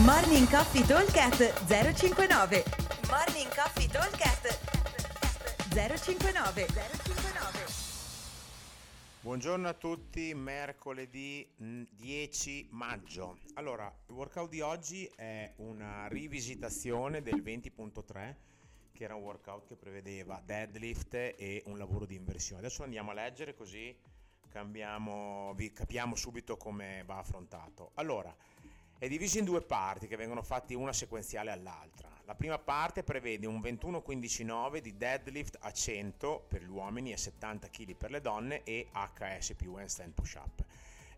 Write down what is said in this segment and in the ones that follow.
Morning Coffee Talkcast 059 Morning Coffee Talkcast 059 059 Buongiorno a tutti, mercoledì 10 maggio. Allora, il workout di oggi è una rivisitazione del 20.3 che era un workout che prevedeva deadlift e un lavoro di inversione. Adesso andiamo a leggere così cambiamo, vi capiamo subito come va affrontato. Allora, è diviso in due parti che vengono fatti una sequenziale all'altra. La prima parte prevede un 21-15-9 di deadlift a 100 per gli uomini e 70 kg per le donne e HS più handstand push up.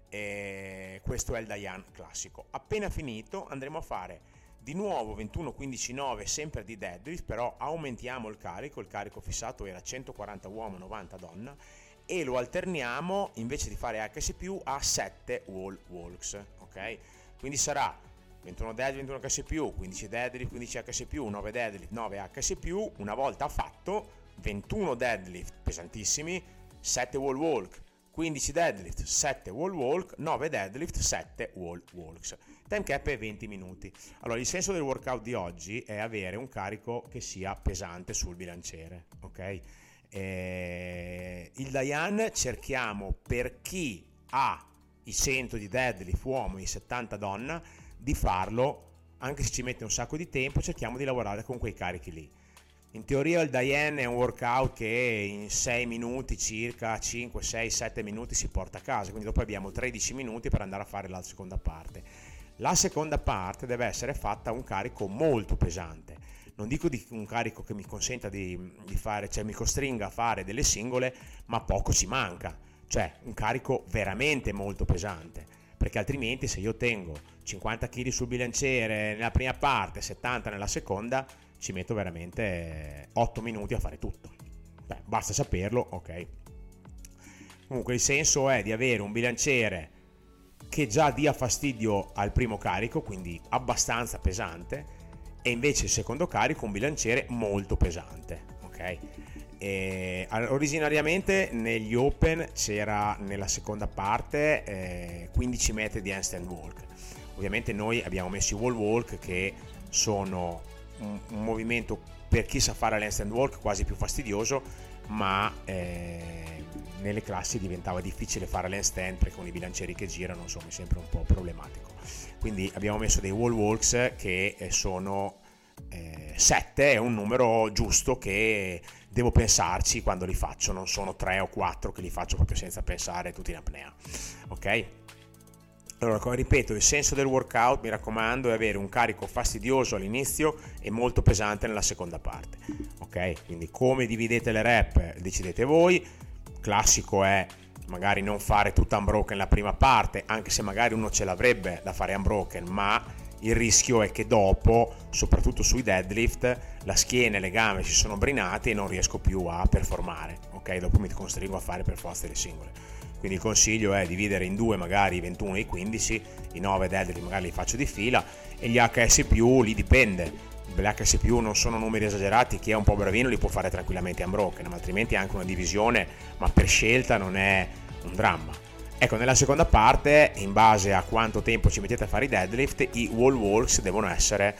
E questo è il Dayan classico. Appena finito andremo a fare di nuovo 21-15-9 sempre di deadlift, però aumentiamo il carico, il carico fissato era 140 uomo, 90 donna e lo alterniamo invece di fare HS più a 7 wall walks, ok? Quindi sarà 21 deadlift, 21 HS+, 15 deadlift, 15 HS+, 9 deadlift, 9 HS+, una volta fatto 21 deadlift pesantissimi, 7 wall walk, 15 deadlift, 7 wall walk, 9 deadlift, 7 wall walks. Time cap è 20 minuti. Allora, il senso del workout di oggi è avere un carico che sia pesante sul bilanciere, ok? Eh, il Diane cerchiamo per chi ha i 100 di deadlift uomo e i 70 donna, di farlo, anche se ci mette un sacco di tempo, cerchiamo di lavorare con quei carichi lì. In teoria il Diane è un workout che in 6 minuti circa, 5, 6, 7 minuti si porta a casa, quindi dopo abbiamo 13 minuti per andare a fare la seconda parte. La seconda parte deve essere fatta a un carico molto pesante. Non dico di un carico che mi consenta di, di fare, cioè mi costringa a fare delle singole, ma poco ci manca cioè un carico veramente molto pesante, perché altrimenti se io tengo 50 kg sul bilanciere nella prima parte, 70 nella seconda, ci metto veramente 8 minuti a fare tutto. Beh, basta saperlo, ok. Comunque il senso è di avere un bilanciere che già dia fastidio al primo carico, quindi abbastanza pesante, e invece il secondo carico un bilanciere molto pesante, ok? E, originariamente negli Open c'era nella seconda parte eh, 15 metri di handstand walk. Ovviamente noi abbiamo messo i wall walk che sono un, un movimento per chi sa fare l'handstand walk quasi più fastidioso, ma eh, nelle classi diventava difficile fare l'handstand perché con i bilancieri che girano insomma è sempre un po' problematico. Quindi abbiamo messo dei wall walks che eh, sono 7, eh, è un numero giusto che devo pensarci quando li faccio, non sono 3 o 4 che li faccio proprio senza pensare tutti in apnea. Ok? Allora, come ripeto, il senso del workout, mi raccomando, è avere un carico fastidioso all'inizio e molto pesante nella seconda parte. Ok? Quindi come dividete le rep decidete voi. Classico è magari non fare tutto unbroken la prima parte, anche se magari uno ce l'avrebbe da fare unbroken, ma il rischio è che dopo, soprattutto sui deadlift, la schiena e le gambe si sono brinate e non riesco più a performare, ok? Dopo mi costringo a fare per forza le singole. Quindi il consiglio è dividere in due magari i 21 e i 15, i 9 deadlift magari li faccio di fila e gli HS lì dipende. Gli HS non sono numeri esagerati, chi è un po' bravino li può fare tranquillamente unbroken, ma altrimenti anche una divisione, ma per scelta non è un dramma Ecco, nella seconda parte, in base a quanto tempo ci mettete a fare i deadlift, i wall walks devono essere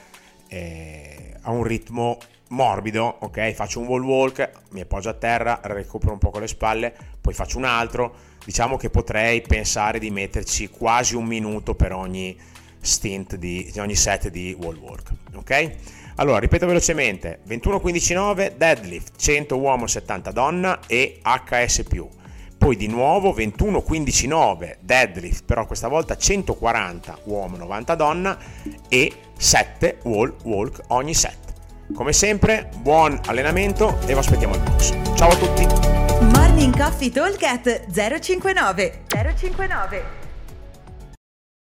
eh, a un ritmo morbido, ok? Faccio un wall walk, mi appoggio a terra, recupero un po' con le spalle, poi faccio un altro. Diciamo che potrei pensare di metterci quasi un minuto per ogni stint di ogni set di wall walk, ok? Allora, ripeto velocemente: 21-15-9 deadlift, 100 uomo, 70 donna e HS+ poi di nuovo 21 15 9 deadlift però questa volta 140 uomo 90 donna e 7 wall walk ogni set. Come sempre buon allenamento e vi aspettiamo al box. Ciao a tutti. Morning Coffee Talk 059 059